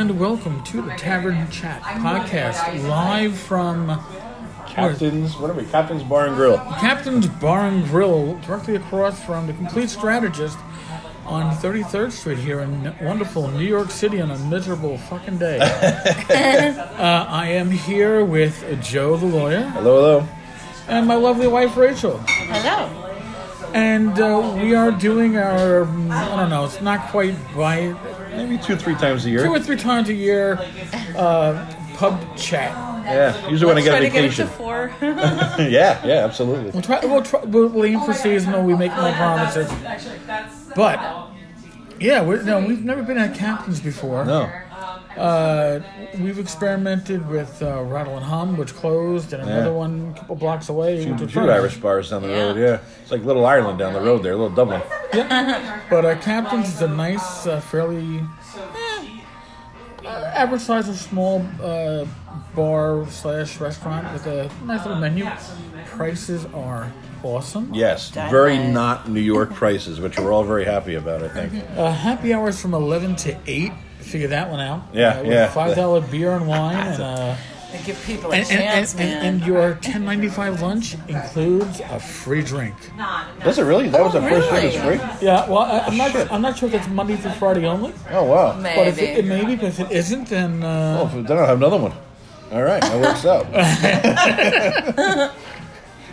Hello, and welcome to the Tavern Chat podcast, live from Captain's, what are we? Captain's Bar and Grill. Captain's Bar and Grill, directly across from the Complete Strategist on 33rd Street here in wonderful New York City on a miserable fucking day. uh, I am here with Joe the lawyer Hello, hello. and my lovely wife Rachel. Hello. And uh, we are doing our, I don't know, it's not quite by Maybe two, or three times a year. two or three times a year uh, pub chat. Yeah, usually when I get Try a to get it to vacation. four. yeah, yeah, absolutely. We'll try. We'll, try, we'll, we'll aim for seasonal. We make no promises. But yeah, we're, no, we've never been at Captain's before. No. Uh, we've experimented with uh, Rattle and Hum, which closed, and another Yeah. one a couple blocks away. Two, which two. Irish bars down the road, yeah. It's like Little Ireland down the road there, Little Dublin. But uh, Captain's is a nice, uh, fairly eh, uh, average size of small uh, bar slash restaurant with a nice little menu. Prices are awesome. Yes, very not New York prices, which we're all very happy about, I think. Uh, happy hours from 11 to 8. Figure that one out. Yeah, uh, with yeah. Five dollar beer and wine, and, uh, They give people a and, and, chance, and, and, man. and your 10.95 lunch includes a free drink. Does it really? That was the first year really? it was free? Yeah, well, I, I'm not. Shit. I'm not sure if it's Monday through Friday only. Oh, wow. Maybe. But if it, it Maybe. may be, but if it isn't, then Oh, uh, if- then I'll have another one. All right, that works out.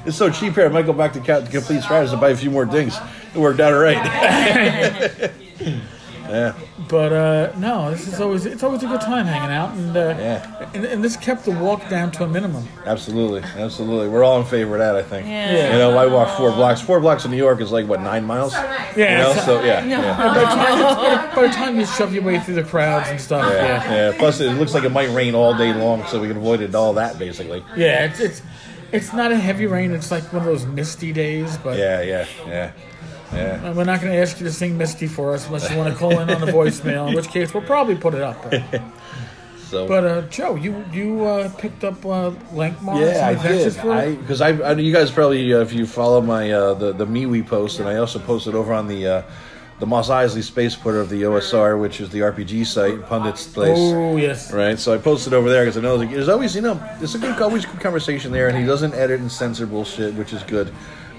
it's so cheap here. I might go back to Cap- to Complete Strategist and buy a few more dings. It worked out all right. yeah. but uh, no, this is always it's always a good time hanging out, and uh, Yeah. and, and this kept the walk down to a minimum. Absolutely, absolutely. We're all in favor of that, I think. Yeah. You know, I walk four blocks. Four blocks in New York is like what nine miles. Yeah, You know, so yeah, yeah, by, the time, by the time you shove your way through the crowds and stuff, yeah, yeah, yeah. Plus, it looks like it might rain all day long, so we can avoid it all that basically. yeah, it's it's it's not a heavy rain. It's like one of those misty days, but Yeah, yeah, yeah, yeah. Uh, We're not going to ask you to sing Misty for us unless you want to call in on the voicemail, in which case we'll probably put it up. But, So. but uh, Joe, you you uh, picked up uh, Lankhmar yeah, I did. for I because I, I you guys probably uh, if you follow my uh, the the MeWe post and I also posted over on the uh, the Mos Eisley Space Porter of the OSR, which is the RPG site, Pundit's place. Oh yes, Right, so I posted over there because I know there's always, you know, there's a good, always good conversation there, and he doesn't edit and censor bullshit, which is good.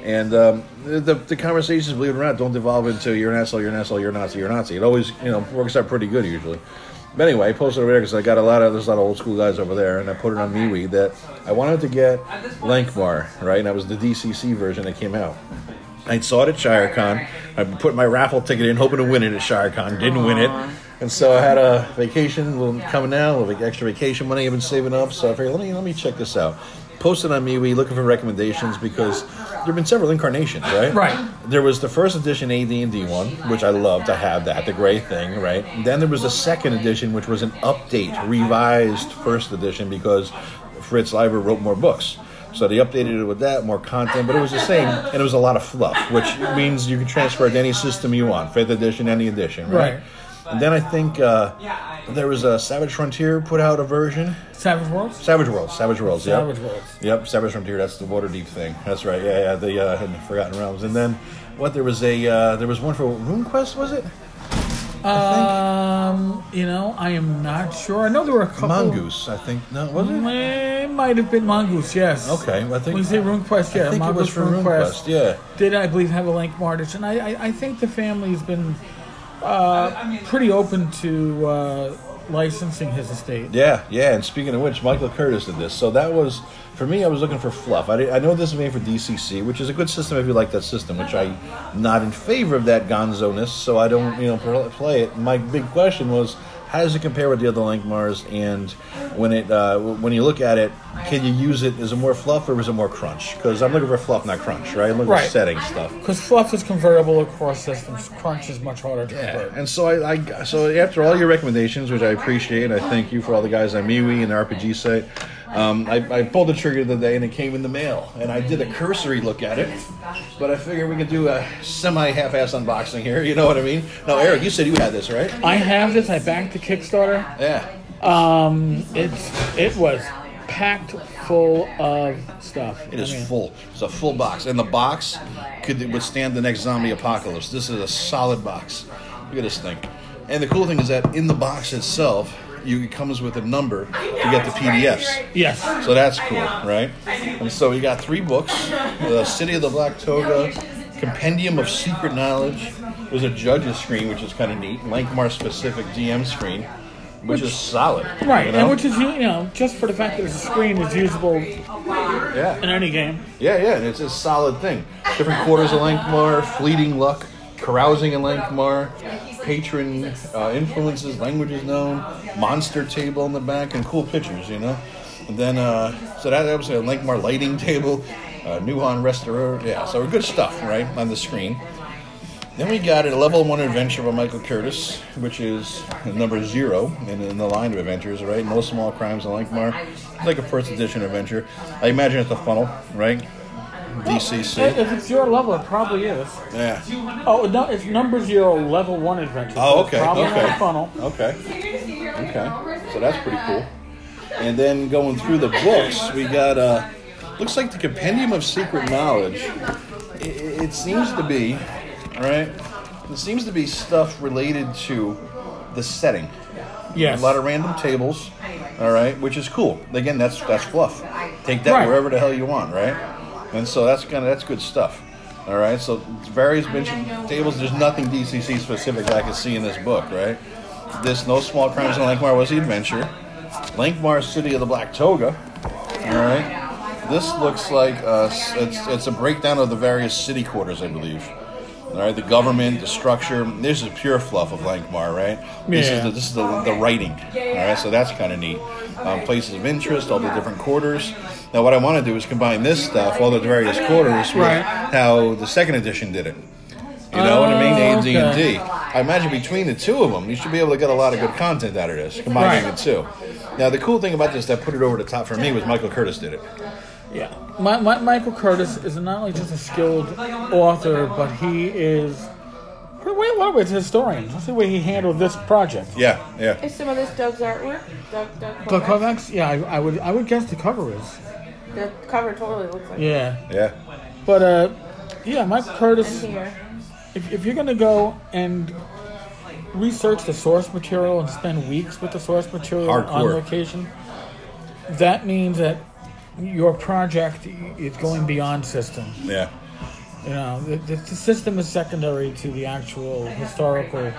And um, the, the conversations, believe it or not, don't devolve into you're an asshole, you're an asshole, you're a Nazi, you're a Nazi. It always, you know, works out pretty good usually. But anyway, I posted over there because I got a lot of there's a lot of old school guys over there, and I put it on MeWe that I wanted to get Lankhmar, right? And that was the DCC version that came out. I saw it at ShireCon. I put my raffle ticket in, hoping to win it at ShireCon. Didn't win it, and so I had a vacation a little coming now, a little extra vacation money I've been saving up. So I figured, let me let me check this out. Posted on MeWe, looking for recommendations because there have been several incarnations, right? Right. There was the first edition AD&D one, which I loved. I have that, the gray thing, right? Then there was the second edition, which was an update, revised first edition because Fritz Leiber wrote more books. So they updated it with that, more content, but it was the same, and it was a lot of fluff, which means you can transfer it to any system you want, fifth edition, any edition, right? Right. And then I think uh, there was a Savage Frontier put out a version. Savage Worlds. Savage Worlds, Savage Worlds, yep. Savage Worlds. Yep, Savage Frontier. That's the Waterdeep thing. That's right. Yeah, yeah. The uh, Forgotten Realms, and then what? There was a uh, there was one for RuneQuest, was it? Um, you know, I am not sure. I know there were a couple. Mongoose, I think. No, was it? It might have been Mongoose. Yes. Okay, well, I think When you say RuneQuest, yeah, I think it was Mongoose for RuneQuest. Yeah. did I believe have a Lankhmar edition. I, I I think the family's been uh, pretty open to uh, licensing his estate. Yeah, yeah. And speaking of which, Michael Curtis did this. So that was for me. I was looking for fluff. I, I know this is made for DCC, which is a good system if you like that system. Which I'm not in favor of that Gonzo-ness, so I don't you know play it. My big question was. How does it compare with the other Lankhmars? And when it uh, when you look at it, can you use it? Is it more fluff or is it more crunch? Because I'm looking for fluff, not crunch, right? I'm looking Right. for setting stuff. Because fluff is convertible across systems. Crunch is much harder to convert. And so I, I, so after all your recommendations, which I appreciate, and I thank you for all the guys on MeWe and the RPG site. Um, I, I pulled the trigger the day and it came in the mail, and I did a cursory look at it. But I figured we could do a semi half-ass unboxing here. You know what I mean? Now, Eric, you said you had this, right? I have this. I backed the Kickstarter. Yeah. Um, it's it was packed full of stuff. It is I mean, full. It's a full box, and the box could withstand the next zombie apocalypse. This is a solid box. Look at this thing. And the cool thing is that in the box itself, you it comes with a number to get the PDFs. Yes. So that's cool, right? And so we got three books: the City of the Black Toga, Compendium of Secret Knowledge. There's a judge's screen, which is kind of neat. Lankhmar specific DM screen, which, is solid. Right, you know? and which is you know just for the fact that it's a screen is usable in any game. yeah, yeah. And it's a solid thing. Different quarters of Lankhmar, fleeting luck, carousing in Lankhmar, patron uh, influences, languages known, monster table in the back, and cool pictures. You know. And then uh, so that, that was a Lankhmar lighting table, uh, Nehwon restaurant. Yeah, so good stuff, right, on the screen. Then we got a level one adventure by Michael Curtis, which is number zero in, in the line of adventures, right? No small crimes in Lankhmar. It's like a first edition adventure. I imagine it's a funnel, right? DCC. If it's your level, it probably is. Yeah. Oh no, it's number zero, level one adventure. Oh, okay. Probably Okay. not funnel. Okay. Okay. So that's pretty cool. And then going through the books, we got uh looks like the Compendium of Secret Knowledge. It, it seems to be, right? It seems to be stuff related to the setting. Yes. A lot of random tables, all right, which is cool. Again, that's that's fluff. Take that Right. wherever the hell you want, right? And so that's kind of that's good stuff. All right, so various bench tables. There's nothing DCC specific that I can see in this book, right? This No Small Crimes in Lankhmar was the adventure. Lankhmar City of the Black Toga. All right. This looks like uh, it's, it's a breakdown of the various city quarters, I believe. All right, the government, the structure. This is pure fluff of Lankhmar, right? This is the, this is the, the writing. All right, so that's kind of neat. Um, places of interest, all the different quarters. Now, what I want to do is combine this stuff, all the various quarters, with Right. how the second edition did it. You know what I mean? Oh, D and okay. D. I imagine between the two of them, you should be able to get a lot of good content out of this, combining Right. the two. Now, the cool thing about this that put it over the top for me was Michael Curtis did it. Yeah. My, my, Michael Curtis is not only just a skilled author, but he is. Wait, what was a historian? That's the way he handled this project. Yeah, yeah. Is some of this Doug's artwork? Doug, Doug The Kovacs? Kovacs? Yeah, I, I would I would guess the cover is. The cover totally looks like Yeah. Yeah. But uh, yeah, Michael Curtis. If, if you're gonna go and research the source material and spend weeks with the source material on location, that means that your project is going beyond system. Yeah. You know, the, the, system is secondary to the actual historical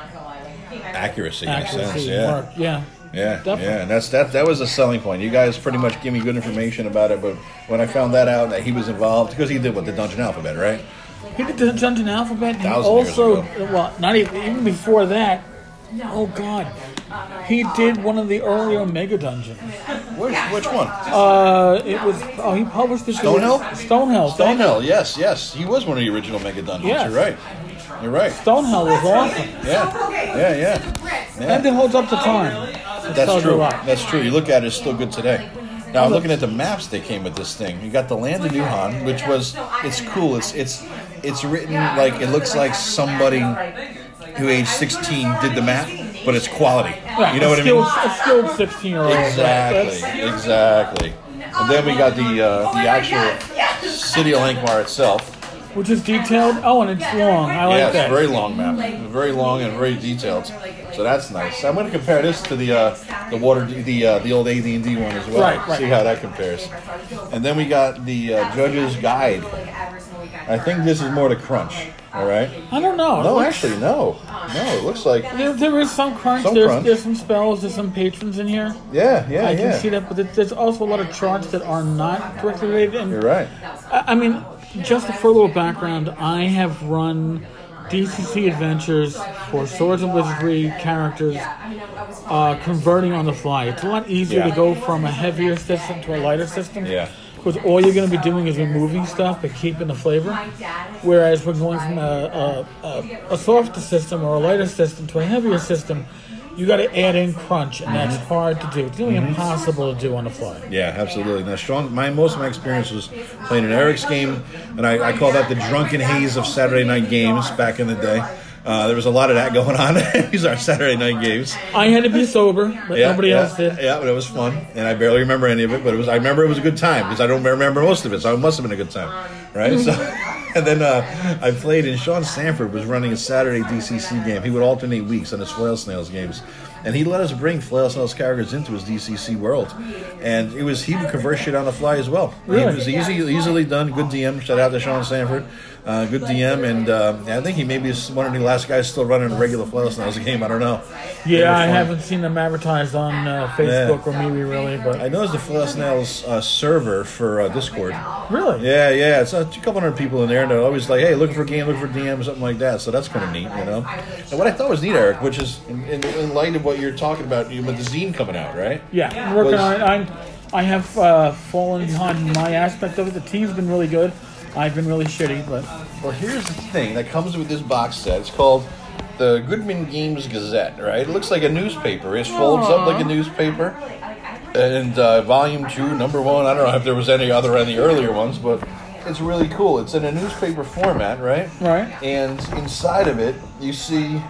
Accuracy, in a sense. accuracy Yeah. work. Yeah. Yeah, Definitely. yeah, and that's that. That was a selling point. You guys pretty much gave me good information about it, but when I found that out that he was involved, because he did what the Dungeon Alphabet, right? He did the Dungeon Alphabet. He Thousand years also, well, not even, even before that. Oh God, he did one of the earlier Mega Dungeons. Which, which one? Uh, it was. Oh, he published this. Stonehell? Stonehell. thank. Stonehell. Yes, yes, he was one of the original Mega Dungeons. Yes. You're right. You're right. Stonehell was awesome, Yeah, yeah, yeah. and it holds up to time. That's true. That's true. You look at it, it's still good today. Now I'm looking at the maps that came with this thing. You got the land of Nehwon, which was it's cool. It's it's it's written like it looks like somebody who aged 16 did the map, but it's quality. You know what I mean? A skilled sixteen-year-old. Exactly, exactly. And then we got the uh, the actual city of Lankhmar itself. Which is detailed. Oh, and it's long. I like yeah, it's that. a very long map, very long and very detailed. So that's nice. I'm going to compare this to the uh, the water the uh, the old AD&D one as well. Right, right. See how that compares. And then we got the uh, judge's guide. I think this is more to crunch. All right. I don't know. No, actually, no, no. It looks like There, there is some crunch. Some there's crunch. there's some spells. There's some patrons in here. yeah, yeah, I yeah. can see that, but there's also a lot of charts that are not directly related. And You're right. I I mean, just for a little background, I have run DCC adventures for Swords and Wizardry characters, uh, converting on the fly. It's a lot easier Yeah. to go from a heavier system to a lighter system. Yeah. Because all you're going to be doing is removing stuff but keeping the flavor. Whereas we're going from a, a, a, a softer system or a lighter system to a heavier system, you got to add in crunch, and that's mm-hmm. hard to do. It's nearly mm-hmm. impossible to do on the fly. Yeah, absolutely. Now, strong. my most of my experience was playing an Eric's game, and I, I call that the drunken haze of Saturday night games back in the day. Uh, there was a lot of that going on. These are Saturday night games. I had to be sober, but nobody yeah, else did. Yeah, but it was fun, and I barely remember any of it. But it was. I remember it was a good time because I don't remember most of it, so it must have been a good time, right? So, and then uh, I played, and Sean Sanford was running a Saturday DCC game. He would alternate weeks on his Flail Snails games, and he let us bring Flail Snails characters into his DCC world, and it was he would convert shit on the fly as well. Really? He was easy, easily done. Good DM. Shout out to Sean Sanford. Uh, good DM, and uh, I think he maybe is one of the last guys still running a regular Flail Snails game. I don't know. Yeah, I haven't seen them advertised on uh, Facebook or maybe really, but I know there's the Flail Snails uh, server for uh, Discord. really, Yeah, yeah, it's a couple hundred people in there, and they're always like, "Hey, looking for a game, looking for DM, something like that." So that's kind of neat, you know. And what I thought was neat, Eric, which is in, in, in light of what you're talking about, you with the zine coming out, right? yeah, I'm working Was- on. I, I have uh, fallen behind my aspect of it. The team's been really good. I've been really shitty, but Well, here's the thing that comes with this box set. It's called the Goodman Games Gazette, right? It looks like a newspaper. It folds up like a newspaper. And uh, volume two, number one. I don't know if there was any other any earlier ones, but it's really cool. It's in a newspaper format, right? Right. And inside of it, you see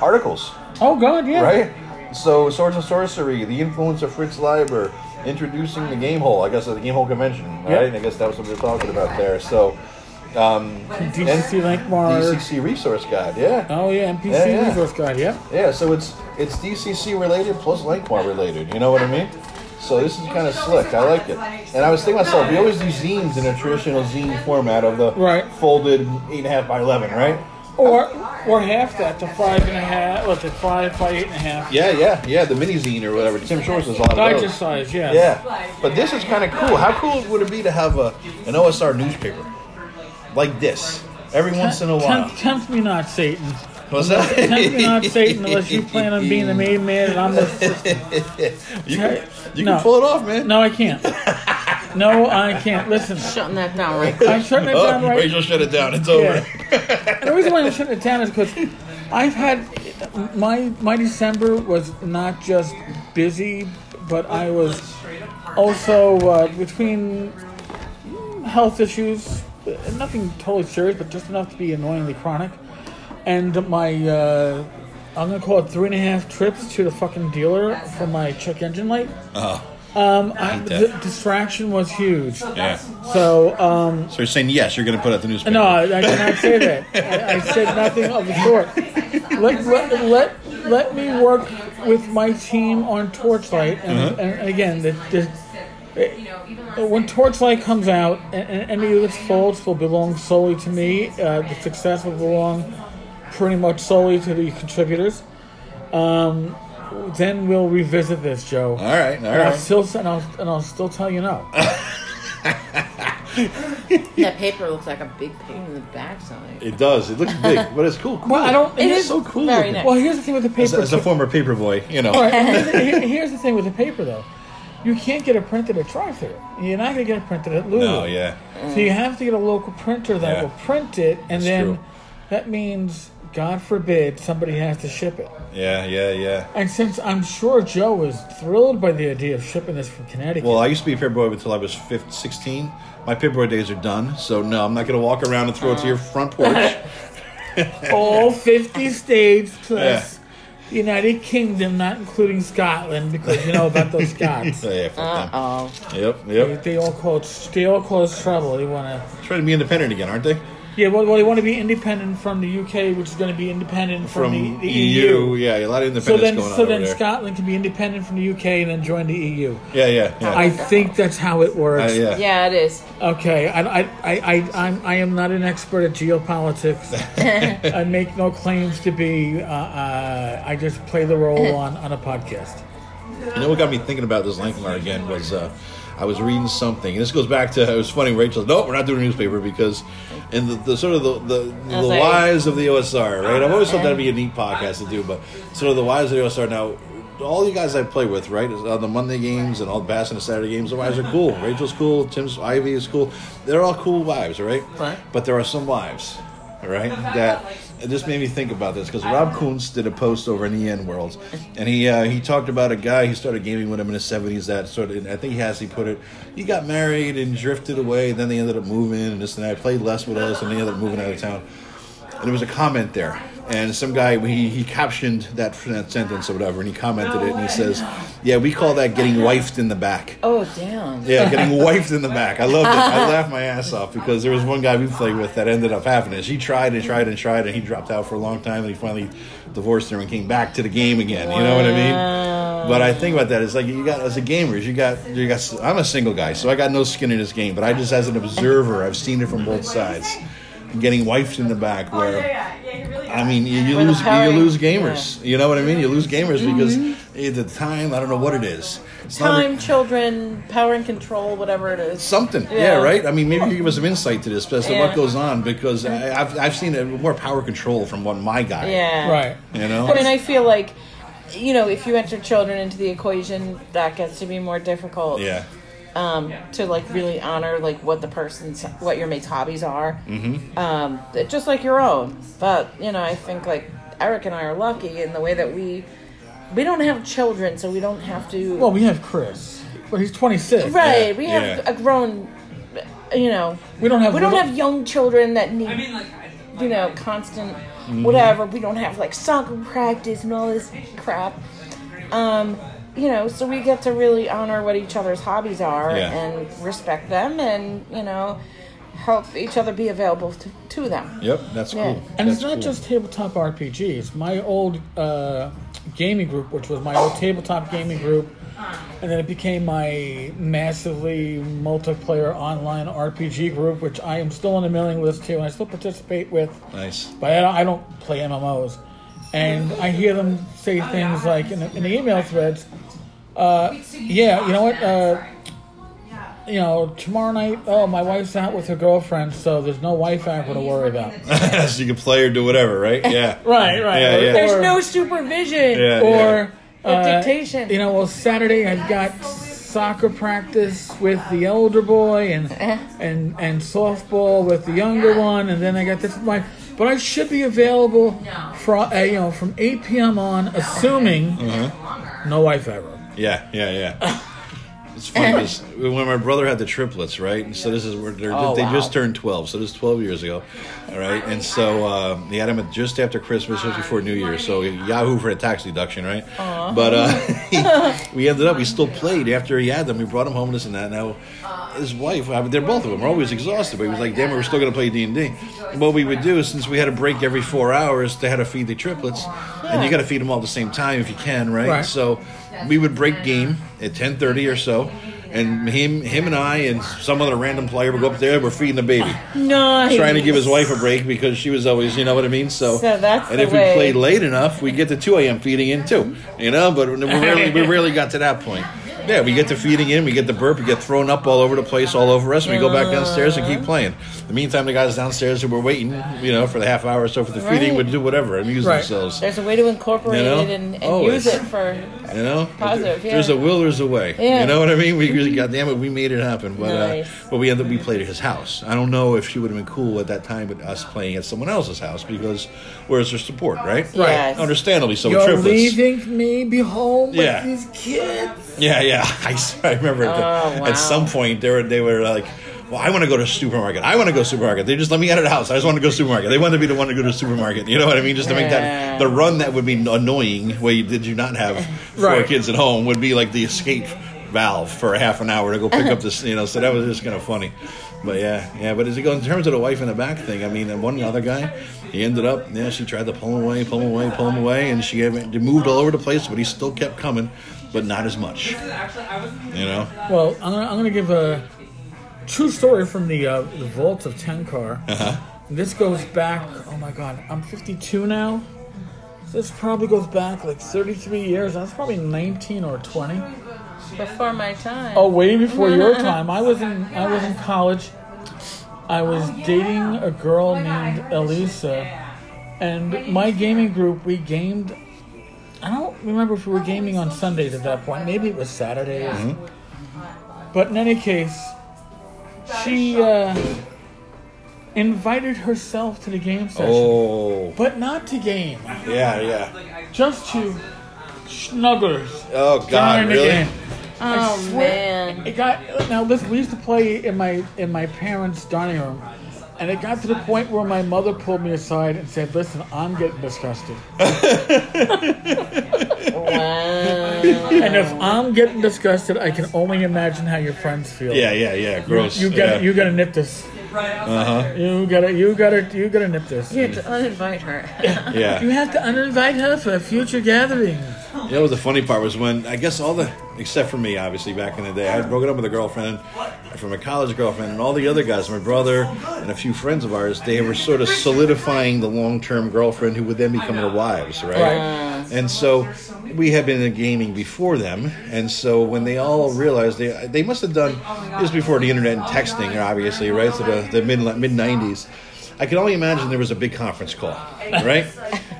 articles, oh god, yeah, right? So, Swords and Sorcery, the influence of Fritz Leiber, introducing the Game Hole. I guess at the Game Hole convention, right? Yeah. I guess that was what we were talking about there. So, um, DCC Lankhmar. DCC Resource Guide, yeah. Oh yeah, NPC Yeah, yeah. resource guide. yeah. Yeah, so it's it's DCC related plus Lankhmar related. You know what I mean? So this is kind of slick. I like it. And I was thinking to myself, we always do zines in a traditional zine format of the Right. folded eight and a half by eleven, right? Or or half that to five and a half. What to five by eight and a half. Yeah, yeah, yeah. The mini zine or whatever. Tim Shorts is a lot of those. Digest size, yeah. Yeah, but this is kind of cool. How cool would it be to have a an OSR newspaper like this every once in a while? Tempt, tempt me not, Satan. What's that? Tempt me not, Satan, unless you plan on being the main man and I'm the. you can, you No. can pull it off, man. No, I can't. No, I can't. Listen, Shutting that down right quick. I'm shutting it Oh, down right. Rachel shut it down. It's over. Yeah. And the reason why I'm shutting it down is because I've had my my December was not just busy, but I was also uh, between health issues, nothing totally serious, but just enough to be annoyingly chronic, and my. Uh, I'm gonna call it three and a half trips to the fucking dealer for my check engine light. Oh, Um, I, the distraction was huge. yeah. So, um, So you're saying yes, you're going to put out the newspaper? no, I, I did not say that. I, I said nothing of the sort. Let, let, let, let me work with my team on Torchlight. And, and again, the, the, uh, when Torchlight comes out, and, and any of its faults will belong solely to me. Uh, the success will belong pretty much solely to the contributors. Um, then we'll revisit this, Joe. All right, all And I'll right. still and I'll, and I'll still tell you no. That paper looks like a big pain in the backside. It does. It looks big, but it's cool. cool. Well, I don't. It here's- is so cool Very looking. nice. Well, here's the thing with the As paper. a, as a former paper boy, you know. All right, here- here's the thing with the paper, though. You can't get it printed at Tri-Fair. You're not going to get it printed at Lulu. No, yeah. So you have to get a local printer that Yeah. will print it, and That's then true. that means, God forbid, somebody has to ship it. Yeah, yeah, yeah. And since I'm sure Joe was thrilled by the idea of shipping this from Connecticut, Well, I used to be a paper boy until I was 15, 16. My paper boy days are done, so no, I'm not going to walk around and throw it to your front porch. all 50 states plus United Kingdom, not including Scotland, because you know about those Scots. Oh, yeah, fuck. Oh, Yep, They, yep. they all cause they all cause trouble. They want to Trying to be independent again, aren't they? Yeah. Well, well, they want to be independent from the UK, which is going to be independent from, From the, the EU. EU. Yeah, a lot of So independence then, going on so then there. Scotland can be independent from the UK and then join the EU. yeah, yeah, yeah. I think that's how it Uh, works. yeah. yeah, it is. Okay, I, I, I, I, I'm, I am not an expert at geopolitics. I make no claims to be. Uh, uh, I just play the role on, on a podcast. You know what got me thinking about this Lankhmar again was uh, I was reading something, and this goes back to it was funny. Rachel, no, we're not doing a newspaper because in the, the sort of the the, the was like- whys of the OSR, right? I've always thought that'd be a neat podcast to do, but sort of the whys of the OSR now. All you guys I play with, right? is On the Monday games and all the Bass and the Saturday games, the wives are cool. Rachel's cool. Tim's Ivy is cool. They're all cool wives, right? Right. But there are some wives, right? That it just made me think about this because Rob Kuntz did a post over in EN Worlds, and he uh, he talked about a guy who started gaming with him in his seventies that sort of I think he has he put it he got married and drifted away, And then they ended up moving and this and that. Played less with us, and they ended up moving out of town. And there was a comment there And some guy he, he captioned that, that sentence or whatever, and he commented it, and he says, "Yeah, we call that getting wifed in the back." Oh damn. Yeah, getting wifed in the back. I loved it. I laughed my ass off because there was one guy we played with that ended up having it. She tried and tried and tried, and he dropped out for a long time, and he finally divorced her and came back to the game again. You know what I mean? But I think about that. It's like you got as a gamers, you got you got. I'm a single guy, so I got no skin in this game. But I just as an observer, I've seen it from both sides. Getting wifed in the back, where I mean, you, you lose you lose gamers. You know what I mean? You lose gamers mm-hmm. because at the time I don't know what it is. It's not a- Time, children, power and control, whatever it is. something. Yeah. Yeah. right. I mean, maybe you can give us some insight to this as to Yeah. what goes on because I, I've I've seen a more power control from what my guy. Yeah. Right. You know. I mean, I feel like, you know, if you enter children into the equation, that gets to be more difficult. yeah. Um, to like really honor like what the person's, what your mate's hobbies are. Mm-hmm. Um, just like your own. But you know, I think like Eric and I are lucky in the way that we, we don't have children, so we don't have to. Well, we have Chris, but he's 26. right. Yeah, We have yeah. a grown. You know, We don't have we don't little- have young children that need I mean, like, you know, constant Mm-hmm. whatever. We don't have like soccer practice and all this crap. Um, you know, so we get to really honor what each other's hobbies are Yeah. and respect them and, you know, help each other be available to, to them. Yep. That's Yeah. cool. And That's it's not cool. just tabletop RPGs. My old uh, gaming group, which was my old tabletop gaming group, and then it became my massively multiplayer online RPG group, which I am still on the mailing list too, and I still participate with. nice. But I don't, I don't play MMOs. And I hear them say things like in the, in the email threads, uh, yeah, you know what? Uh, you know, tomorrow night, oh, my wife's out with her girlfriend, so there's no wife aggro to worry about. so you can play or do whatever, right? Yeah. Right, right. Yeah, yeah. There's no supervision. Yeah. or Or uh, dictation. You know, well, Saturday I've got soccer practice with the elder boy and and and softball with the younger one, and then I got this with my. But I should be available for uh, you know from 8 p.m. on, assuming Uh-huh. no wife ever. Yeah, yeah, yeah. It's funny because when my brother had the triplets, right? And so this is where they're, Oh, they wow. just turned twelve. So this is twelve years ago, all right? And so uh, he had him just after Christmas, just before New Year. So Yahoo for a tax deduction, right? But uh, he, we ended up we still played after he had them. We brought him home, this and that. Now his wife, I mean, they're both of them are always exhausted, but he was like, "Damn, it, we're still going to play D and D." What we would do is since we had a break every four hours, they had to feed the triplets, and you got to feed them all at the same time if you can, right? Right. So we would break game at ten thirty or so, and him, him and I, and some other random player would go up there. We're feeding the baby, Nice. trying to give his wife a break because she was always, you know what I mean. So, So that's and the if we played late enough, we get to two a.m. feeding in too, you know. But we rarely, we rarely got to that point. Yeah, we get to feeding in, we get the burp, we get thrown up all over the place, all over us. We go back downstairs and keep playing. In the meantime, the guys downstairs who were waiting, you know, for the half hour or so for the feeding Right. would do whatever, amuse Right. themselves. There's a way to incorporate You know? it and, and Always. use it for. You know, Positive, If there- There's yeah. a will, there's a way. Yeah. You know what I mean? We really, goddamn it, we made it happen. But Nice. uh, but we ended up we played at his house. I don't know if she would have been cool at that time with us playing at someone else's house because where's her support, right? Yes. Understandably so. with You're triplets. leaving me be home Yeah. with these kids. Yeah, yeah. I, I remember at, the- Oh, wow. at some point they were they were like. Well, I want to go to the supermarket. I want to go to supermarket. They just let me out of the house. I just want to go to supermarket. They wanted to be the one to go to the supermarket. You know what I mean? Just to make that the run that would be annoying. Where you did you not have four Right. kids at home would be like the escape valve for a half an hour to go pick up this. You know, so that was just kind of funny. But yeah, yeah. But as it goes in terms of the wife in the back thing, I mean, one other guy, he ended up. Yeah, she tried to pull him away, pull him away, pull him away, and she had- they moved all over the place, but he still kept coming, but not as much. actually, I was. You know. Well, I'm gonna, I'm gonna give a true story from the uh, the vaults of Tenkar. Uh-huh. This goes back. Oh my God, I'm 52 now. This probably goes back like 33 years. That's probably 19 or 20. Before my time. Oh, way before your time. I was in I was in college. I was dating a girl named Elisa, and my gaming group we gamed. I don't remember if we were gaming on Sundays at that point. Maybe it was Saturdays. But in any case, she uh, invited herself to the game session, Oh, but not to game, yeah, yeah. just to snugglers. Oh God, really? game. oh swear- man. It got now. Listen, we used to play in my in my parents' dining room, And it got to the point where my mother pulled me aside and said, "Listen, I'm getting disgusted, Wow. and if I'm getting disgusted, I can only imagine how your friends feel. Yeah, yeah, yeah. Gross. You gotta, yeah. you gotta nip this. Uh huh. You gotta, you gotta, you gotta nip this. You have to uninvite her. Yeah. You have to uninvite her for a future gathering. You know, the funny part was when I guess all the except for me, obviously back in the day, I had broken up with a girlfriend from a college girlfriend, and all the other guys, my brother and a few friends of ours, they were sort of solidifying the long-term girlfriend who would then become their wives, right? Right. And so we had been in gaming before them, and so when they all realized they they must have done this was before the internet and texting, obviously, right? So the, the mid mid nineties. I can only imagine there was a big conference call, right?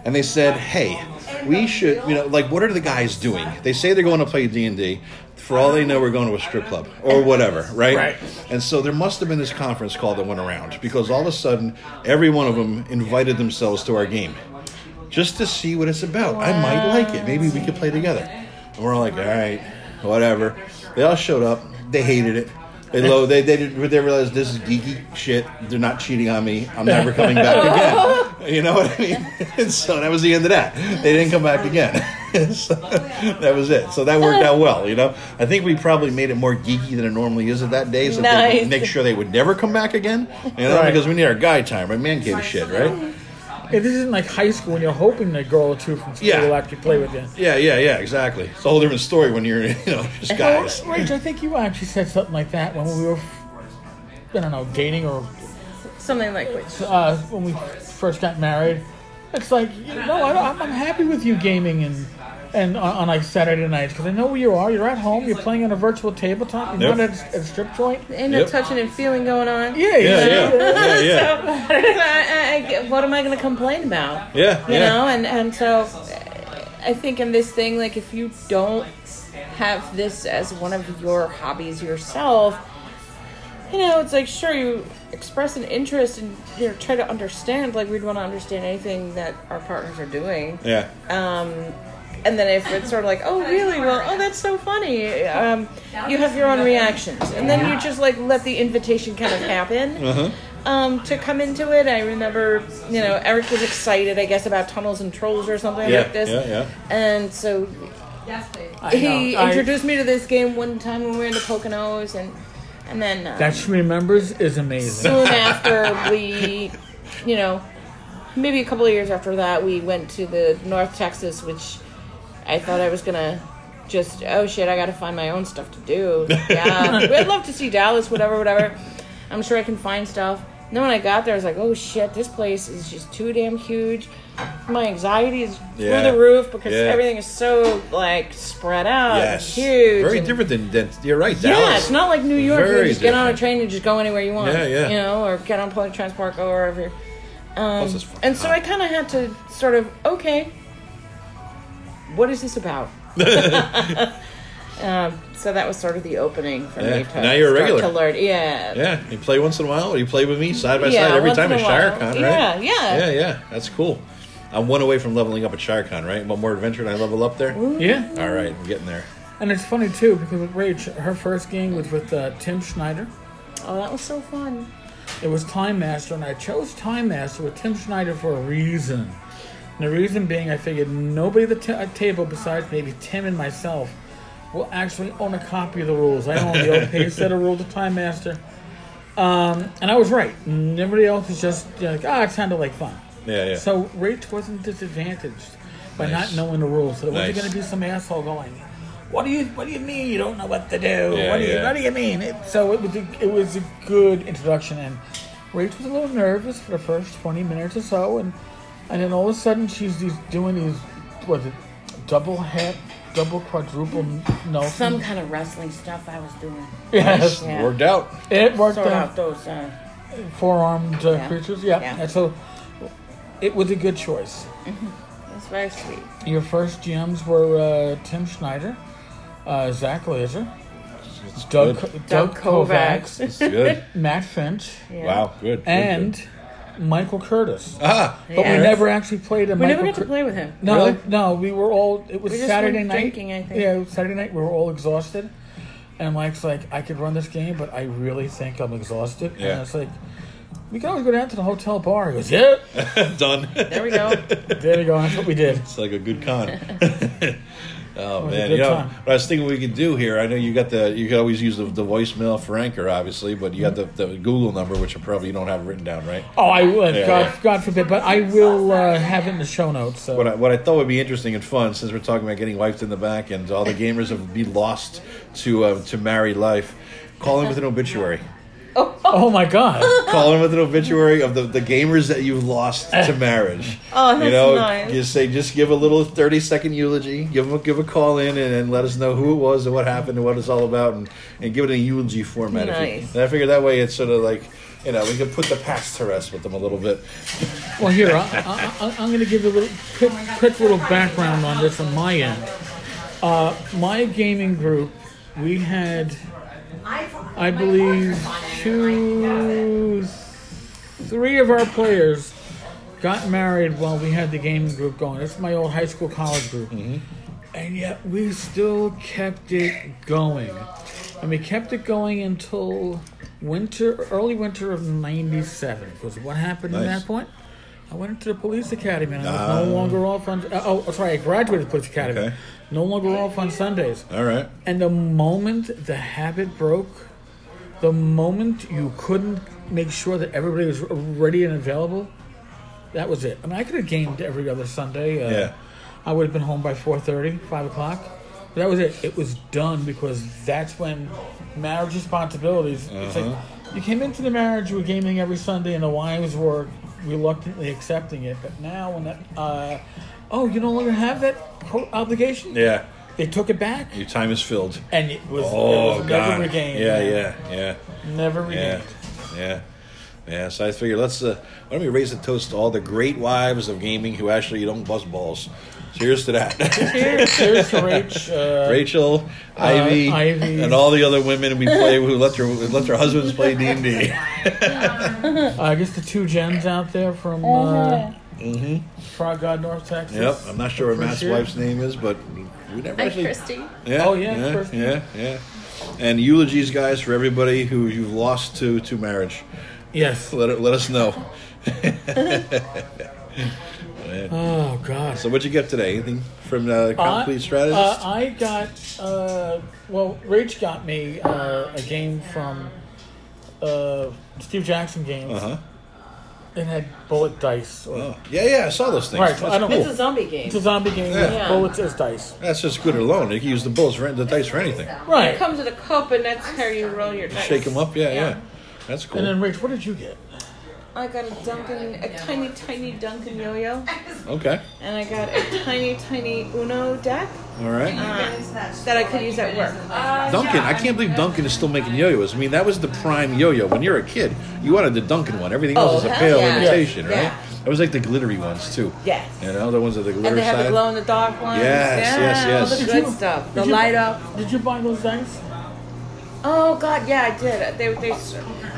And they said, "Hey, we should, you know, like, what are the guys doing? They say they're going to play D and D. For all they know, we're going to a strip club or whatever, right? Right. And so there must have been this conference call that went around because all of a sudden, every one of them invited themselves to our game just to see what it's about. I might like it. Maybe we could play together. And we're like, all right, whatever. They all showed up. They hated it. They low. They they did, they realized this is geeky shit. They're not cheating on me. I'm never coming back again. You know what I mean? And so that was the end of that. They didn't come back again. so, that was it. So that worked out well. You know, I think we probably made it more geeky than it normally is at that day, so they Nice. make sure they would never come back again. You know, Right. because we need our guy time, right? Man cave shit, right? Hey, this isn't like high school when you're hoping a girl or two from school Yeah. will actually play with you. Yeah, yeah, yeah, exactly. It's a whole different story when you're, you know, just guys. Rach, I think you actually said something like that when we were, I don't know, dating or Something like which. uh, when we first got married. It's like, you know, I'm, I'm happy with you gaming and and on, on like Saturday nights because I know where you are. You're at home. You're playing on a virtual tabletop. You're Yep. not at, a- at a strip joint. Ain't no Yep. touching and feeling going on. Yeah, Yeah, yeah. yeah, yeah, yeah. I, I, I, what am I going to complain about? Yeah, you yeah. know and and so i think in this thing like if you don't have this as one of your hobbies yourself you know it's like sure you express an interest and you know try to understand like we'd want to understand anything that our partners are doing Yeah. um and then if it's sort of like oh really well oh that's so funny um you have your own reactions and then you just like let the invitation kind of happen Uh-huh. um, to come into it. I remember, you know, Eric was excited, I guess, about tunnels and trolls or something Yeah, like this. yeah, yeah. And so he know. I- introduced me to this game one time when we were in the Poconos, and and then uh, That she remembers is amazing. soon after we, you know, maybe a couple of years after that, we went to the North Texas, which I thought I was gonna just oh shit, I gotta find my own stuff to do. Yeah, I'd love to see Dallas, whatever, whatever. I'm sure I can find stuff. And then when I got there, I was like, oh shit, this place is just too damn huge. My anxiety is Yeah. through the roof because Yeah. everything is so like spread out, Yes. huge, Very and- different than, than you're right. Dallas, yeah, it's not like New York. You just get on a train and just go anywhere you want. Yeah, yeah. You know, or get on public transport, go wherever. Um, and so I kind of had to sort of okay, what is this about? um, so that was sort of the opening for Yeah. me to Now you're a regular. to learn. Yeah, Yeah, you play once in a while, or you play with me side by Yeah, side every time at a while. ShireCon, right? Yeah, yeah. yeah, yeah. That's cool. I'm one away from leveling up at ShireCon, right? One more adventure and I level up there. yeah. All right, I'm getting there. And it's funny too because with Rach, her first game was with uh, Tim Schneider. Oh, that was so fun. It was Time Master, and I chose Time Master with Tim Schneider for a reason. And the reason being, I figured nobody at the at table besides maybe Tim and myself will actually own a copy of the rules. I own the old page set of rules of Time Master. Um, and I was right. Everybody else was just you know, like, ah, it sounded like fun. Yeah, yeah. So Rach wasn't disadvantaged by Nice. not knowing the rules. So there wasn't going to be some asshole going, "What do you What do you mean you don't know what to do? Yeah, what do you yeah. What do you mean?" It, so it was a, it was a good introduction, and Rach was a little nervous for the first twenty minutes or so, and and then all of a sudden she's these, doing these was it double head, double quadruple Nelson. Some kind of wrestling stuff I was doing. yes, Yeah. Worked out. it worked Sort out. out those. Uh, Four armed uh, Yeah. creatures, yeah. Yeah. And so it was a good choice. it's very sweet. Your first GMs were uh, Tim Schneider, uh, Zach Laser, Doug. Doug, Doug Kovacs, Kovacs. It's good. Matt Finch, Yeah. Wow, good. good, and good. Michael Curtis. ah, But we never actually played him. We Michael never got to play with him. No, Really? no, we were all. It was We just Saturday night. drinking, I think. Yeah, it was Saturday night. We were all exhausted, and Mike's like, "I could run this game, but I really think I'm exhausted." Yeah. And it's like, we can always go down to the hotel bar. He goes, yeah. Done. There we go. There we go. That's what we did. It's like a good con. oh man, you know time. what I was thinking we could do here. I know you got the you can always use the, the voicemail for Anchor, obviously, but you got the, the Google number, which I probably you don't have written down, right? Oh, I would. Yeah, God, yeah. God forbid. But I will uh, have it in the show notes. So. What I, what I thought would be interesting and fun, since we're talking about getting wiped in the back and all the gamers have be lost to uh, to married life, call in with an obituary. oh my God. call in with an obituary of the, the gamers that you've lost to marriage. Oh, that's you know, nice. just say, just give a little thirty second eulogy. Give them a, give a call in and, and let us know who it was and what happened and what it's all about, and, and give it a eulogy format. if you- Nice. and I figure that way it's sort of like. You know, we can put the past to rest with them a little bit. Well, here I, I, I, I'm going to give a little quick, quick little background on this on my end. Uh, my gaming group, we had, I believe, two, three of our players got married while we had the gaming group going. This is my old high school college group, and yet we still kept it going, and we kept it going until winter, early winter of '97. Because what happened at that point? I went into the police academy and I was Ah. no longer off on. Uh, oh, sorry, I graduated police academy. Okay. No longer off on Sundays. All right. And the moment the habit broke, the moment you couldn't make sure that everybody was ready and available, that was it. I mean, I could have gamed every other Sunday. Uh, Yeah. I would have been home by 4.30, 5 o'clock. But that was it. It was done because that's when marriage responsibilities. It's like you came into the marriage, you were gaming every Sunday, and the wives were reluctantly accepting it. But now, when that, uh, oh, you no longer have that obligation. Yeah. They took it back, Your time is filled. and it was, Oh it was never regained. Yeah, yeah, yeah. Never Yeah, regained. yeah, yeah. So I figured let's uh, why don't we raise a toast to all the great wives of gaming who actually don't bust balls. Cheers to that, Cheers, cheers to Rach. Uh, Rachel, Ivy, Ivy. and all the other women we play who let their let their husbands play D and D. I guess the two gens out there from uh, Frog God, North Texas. Yep, I'm not sure what Matt's Appreciate it. wife's name is, but we never I'm actually. Christy. Yeah, Oh, yeah, yeah, Christy. yeah, yeah. And eulogies, guys, for everybody who you've lost to to marriage. Yes. Let it, let us know. Oh God. So, what'd you get today? Anything from uh, Complete I- Strategist? Uh, I got uh, well. Rach got me uh, a game from uh, Steve Jackson games. Uh huh. It had bullet dice. Or, Oh, yeah, yeah, I saw those things. Right, That's so I don't- cool. It's a zombie game. It's a zombie game Yeah. with bullets as dice. That's just good alone. You can use the bullets for the dice for anything. Right. It comes with a cup, and that's how you roll your dice. Shake them up, yeah, yeah. Yeah. That's cool. And then Rach, what did you get? I got a Duncan, a tiny, tiny Duncan yo-yo, okay, and I got a tiny, tiny Uno deck all right. uh, that I could use at work. Duncan, I can't believe Duncan is still making yo-yos. I mean, that was the prime yo-yo. When you're a kid, you wanted the Duncan one. Everything else Oh, is a pale yeah. imitation, right? Yeah. That was like the glittery ones too. Yes. You know, the ones with the glitter And they have side. the glow in the dark ones. Yes, yeah, yes, yes. All the good you- stuff. The you- light up. Did you buy those things? Oh God, yeah, I did. They they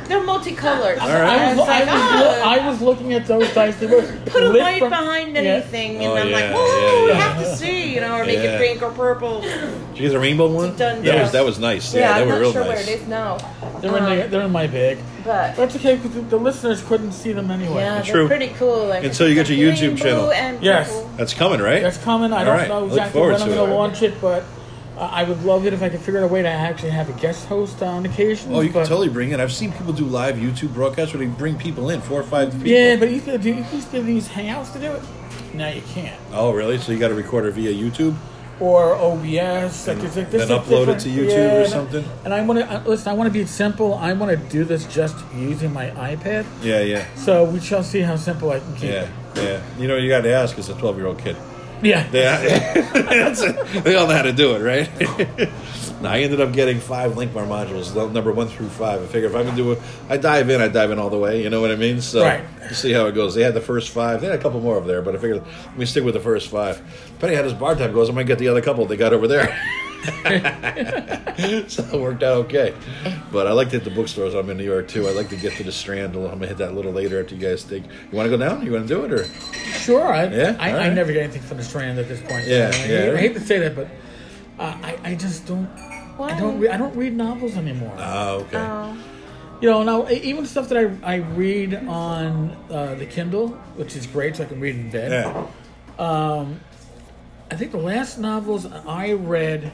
they're multicolored. All right. I was, was I, was, oh. I was looking at those dice. They were put them lit right from- behind Yeah. anything, and Oh, I'm yeah, like, yeah, oh, we have to see, you know, or make Yeah. it pink or purple. Did you get the rainbow one? Done, that was that was nice. Yeah, Yeah, they I'm were not real sure nice. where it is now, They're in, the, um, they're in my bag. but That's okay because the, the listeners couldn't see them anyway. yeah, True. pretty cool. Like Until you get your YouTube channel. Yes. That's coming, right? That's coming. I don't right. know exactly when I'm going to launch it, but I would love it if I could figure out a way to actually have a guest host on occasion. Oh, you can totally bring in. I've seen people do live YouTube broadcasts where they bring people in, four or five people. Yeah, but you could do you used to use Hangouts to do it. Now you can't. Oh, really? So you got to record it via YouTube? Or OBS. Like, it's like, this then upload it to YouTube yeah, or and- something? And I want to uh, listen. I want to be simple. I want to do this just using my iPad. Yeah, yeah, So we shall see how simple I can keep yeah, it. yeah. You know, you got to ask. It's a twelve-year-old kid. Yeah. They, they all know how to do it, right? no, I ended up getting five Lankhmar modules, number one through five. I figure if I'm gonna do it, I dive in, I dive in all the way. You know what I mean? So Right. see how it goes. They had the first five. They had a couple more over there, but I figured let me stick with the first five. Depending how this bar time goes, I might get the other couple they got over there. so it worked out okay. But I like to hit the bookstores. I'm in New York too. I like to get to the Strand. I'm gonna hit that a little later after you guys think. You want to go down? You want to do it or? Sure. I, Yeah? I, All I never get anything from the Strand at this point. Yeah, I, hate- yeah. I hate to say that, but uh, I, I just don't. Why? I don't. Re- I don't read novels anymore. Oh, okay. Oh. You know, now even stuff that I, I read on uh, the Kindle, which is great, so I can read in bed. Yeah. Um, I think the last novels I read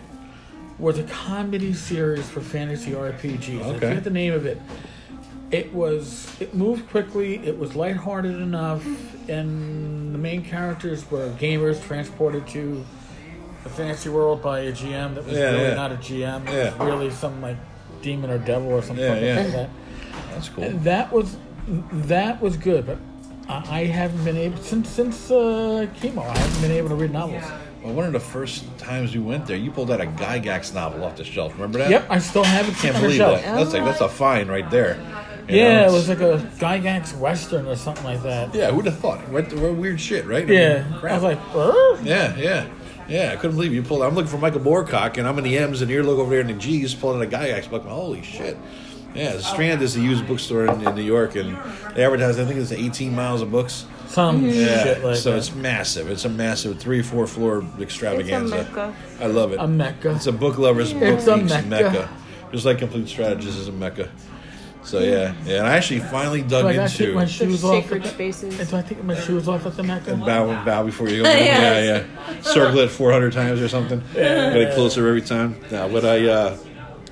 was a comedy series for fantasy RPGs. I Okay. forget the name of it. It was it moved quickly. It was lighthearted enough, and the main characters were gamers transported to a fantasy world by a GM that was Yeah, really yeah. not a GM. It Yeah. was really some like demon or devil or something Yeah, like yeah. that. That's cool. That was that was good, but I I haven't been able since since uh, chemo. I haven't been able to read novels. Well, one of the first times we went there, you pulled out a Gygax novel off the shelf. Remember that? Yep, I still have it. Can't on the believe shelf. that. That's like that's a fine right there. You Yeah, know, it was like a Gygax Western or something like that. Yeah, who'd have thought? We're, weird shit, right? I mean, Yeah. I was like, "Brr?" yeah, yeah, yeah. I couldn't believe you pulled. I'm looking for Michael Moorcock, and I'm in the M's, and you're looking over there in the G's, pulling out a Gygax book. Holy shit! Yeah, the Strand is a used bookstore in, in New York, and they advertise. I think it's 18 miles of books. Some Yeah, shit like so that. it's massive. It's a massive three, four floor extravaganza. It's a mecca. I love it. a mecca. It's a book lover's book It's a geek's mecca. mecca. Just like Complete Strategist is a mecca. So yeah, yeah. And I actually finally dug Do I gotta take my into shoes off? sacred at the- spaces. and Do I take my shoes off at the mecca? bow bow before you go. in. Yeah, Yes. yeah. Circle it 400 times or something. Get it closer every time. Now, what I uh,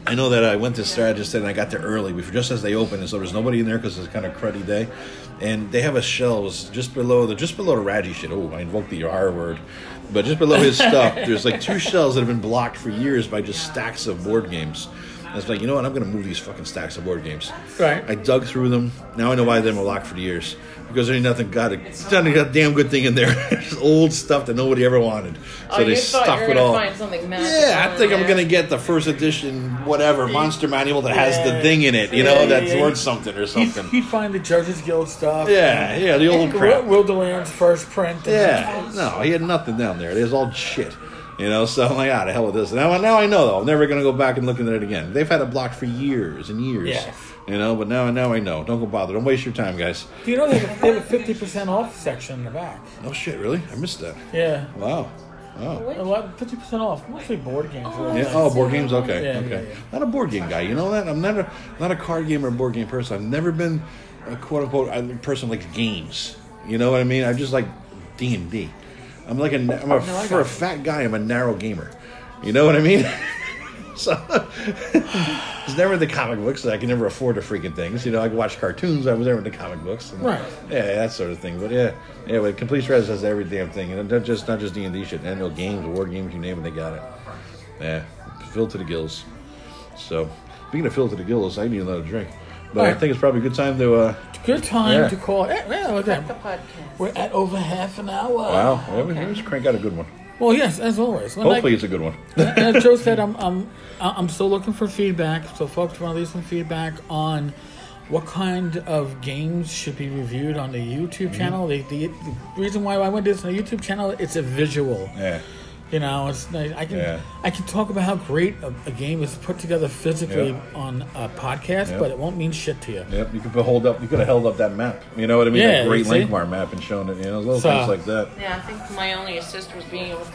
I know that I went to Strategist and I got there early, before just as they opened, and so there's nobody in there because it's kind of cruddy day. And they have a shelves just below the just below the Raji shit. Oh, I invoked the R word, but just below his stuff, there's like two shelves that have been blocked for years by just stacks of board games. And was like, you know what? I'm going to move these fucking stacks of board games. Right. I dug through them. Now I know why they've been locked for years. Because there ain't nothing got a, not a damn good thing in there. It's old stuff that nobody ever wanted. So oh, they you thought stuff you were it all. find something. Yeah, I in think I'm gonna get the first edition, whatever monster manual that has the thing in it. You know, yeah, that's yeah. worth something or He'd, something. he'd find the Judges Guild stuff. Yeah, yeah, the old crap. Wilderlands first print. Yeah, no, he had nothing down there. It was all shit. You know, so I'm like, ah, the hell with this. Now, now I know though. I'm never gonna go back and look at it again. They've had it blocked for years and years. Yes. You know, but now, now I know. Don't go bother. Don't waste your time, guys. Do you know they have, a, they have a fifty percent off section in the back? Oh shit, really? I missed that. Yeah, Wow. Oh. a fifty percent off. Mostly board games. really. Yeah. Oh, board games. Okay. Yeah, okay. yeah, yeah. Not a board game guy. You know that? I'm not a not a card game or board game person. I've never been a quote unquote a person like games. You know what I mean? I just like D and D. I'm like a I'm a oh, I for a fat guy. I'm a narrow gamer. You know what I mean? so it's never the comic books. I can never afford the freaking things. You know, I can watch cartoons. I was never in the comic books. And, Right. Yeah, that sort of thing. But yeah, yeah. But Complete Strategist has every damn thing, and not just not just D and D shit. No games, war games, you name it, they got it. Yeah, filled to the gills. So, speaking of filled to the gills, I need another drink. But I think it's probably a good time to. uh Good time Yeah. to call. Yeah, yeah, look at The podcast. We're at over half an hour. Wow, well, we let's crank out a good one. Well, yes, as always. When Hopefully, I- it's a good one. as Joe said, I'm, I'm I'm still looking for feedback. So, folks, want to leave some feedback on what kind of games should be reviewed on the YouTube Mm-hmm. channel. The, the, the reason why I went to this on the YouTube channel, it's a visual. yeah, You know, it's nice. I can Yeah. I can talk about how great a, a game is put together physically Yeah. on a podcast, Yeah. but it won't mean shit to you. yep. You could hold up. You could have held up that map. You know what I mean? Yeah, that great you? Lankhmar map and shown it. You know, little So- things like that. Yeah, I think my only assist was being able to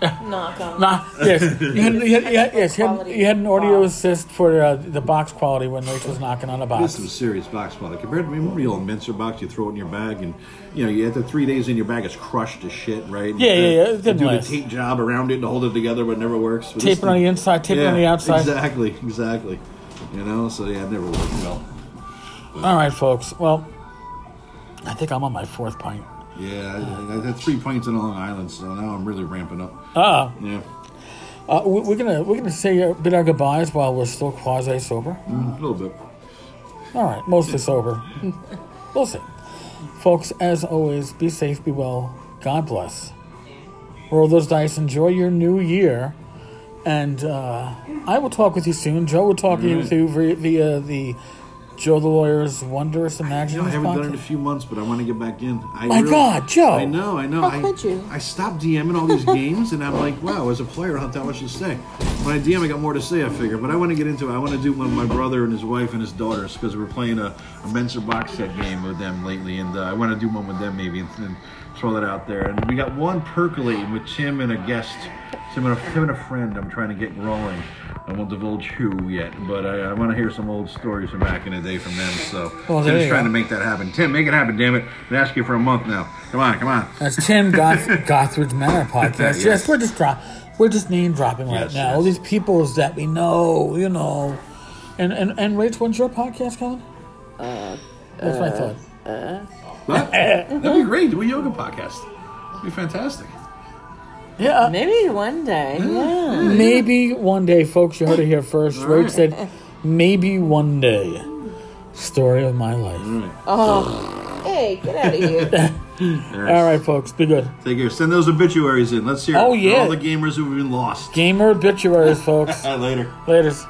knock on. Nah, yes, you had, you had, you had, yes, you had, you had an audio box. assist for uh, the box quality when Rich was knocking on the box. This was serious box quality. Compared to remember the old Mentzer box, you throw it in your bag, and you know, you had the three days in your bag, it's crushed to shit, right? Yeah, yeah, yeah, it You didn't do last. the tape job around it to hold it together, but it never works. But Tape it on thing- the inside, tape it on the outside. Exactly, exactly. You know, so yeah, it never worked well. All right, folks. Well, I think I'm on my fourth pint. Yeah, I, I had three pints in Long Island, so now I'm really ramping up. Ah, Yeah, uh, we- we're gonna we're gonna say a bit our goodbyes while we're still quasi sober. a little bit. All right, mostly sober. we'll see, folks. As always, be safe, be well. God bless. Roll those dice. Enjoy your new year, and uh, I will talk with you soon. Joe will talk to you through via the Joe the Lawyer's Wondrous You know, I haven't done it in a few months, but I want to get back in. I My God, Joe. I know, I know. How I, could you? I stopped DMing all these games, and I'm like, wow, as a player, how don't that much to say. When I DM, I got more to say, I figure. But I want to get into it. I want to do one with my brother and his wife and his daughters, because we're playing a, a Mentzer box set game with them lately, and uh, I want to do one with them maybe and, and throw that out there. And we got one percolating with Tim and a guest, Tim and a, Tim and a friend I'm trying to get rolling. I won't divulge who yet, but I, I want to hear some old stories from back in the day from them. So Well, Tim's trying go. to make that happen. Tim, make it happen, damn it! I've been asking you for a month now. Come on, come on. That's Tim Goth Gothridge Manor podcast. yes. Yes. we're just drop we're just name dropping right Yes, now. All these peoples that we know, you know. And and and Rach, when's your podcast coming? Uh, That's what I thought. What? That'd be great. Do a yoga podcast. It'd be fantastic. Yeah, uh, Maybe one day. Yeah. maybe one day, folks. You heard it here first. Rach said, maybe one day. Story of my life. Oh, hey, get out of here. All right, folks, be good. Take care. Send those obituaries in. Let's hear it Oh, for yeah. all the gamers who've been lost. Gamer obituaries, folks. Later. Laters.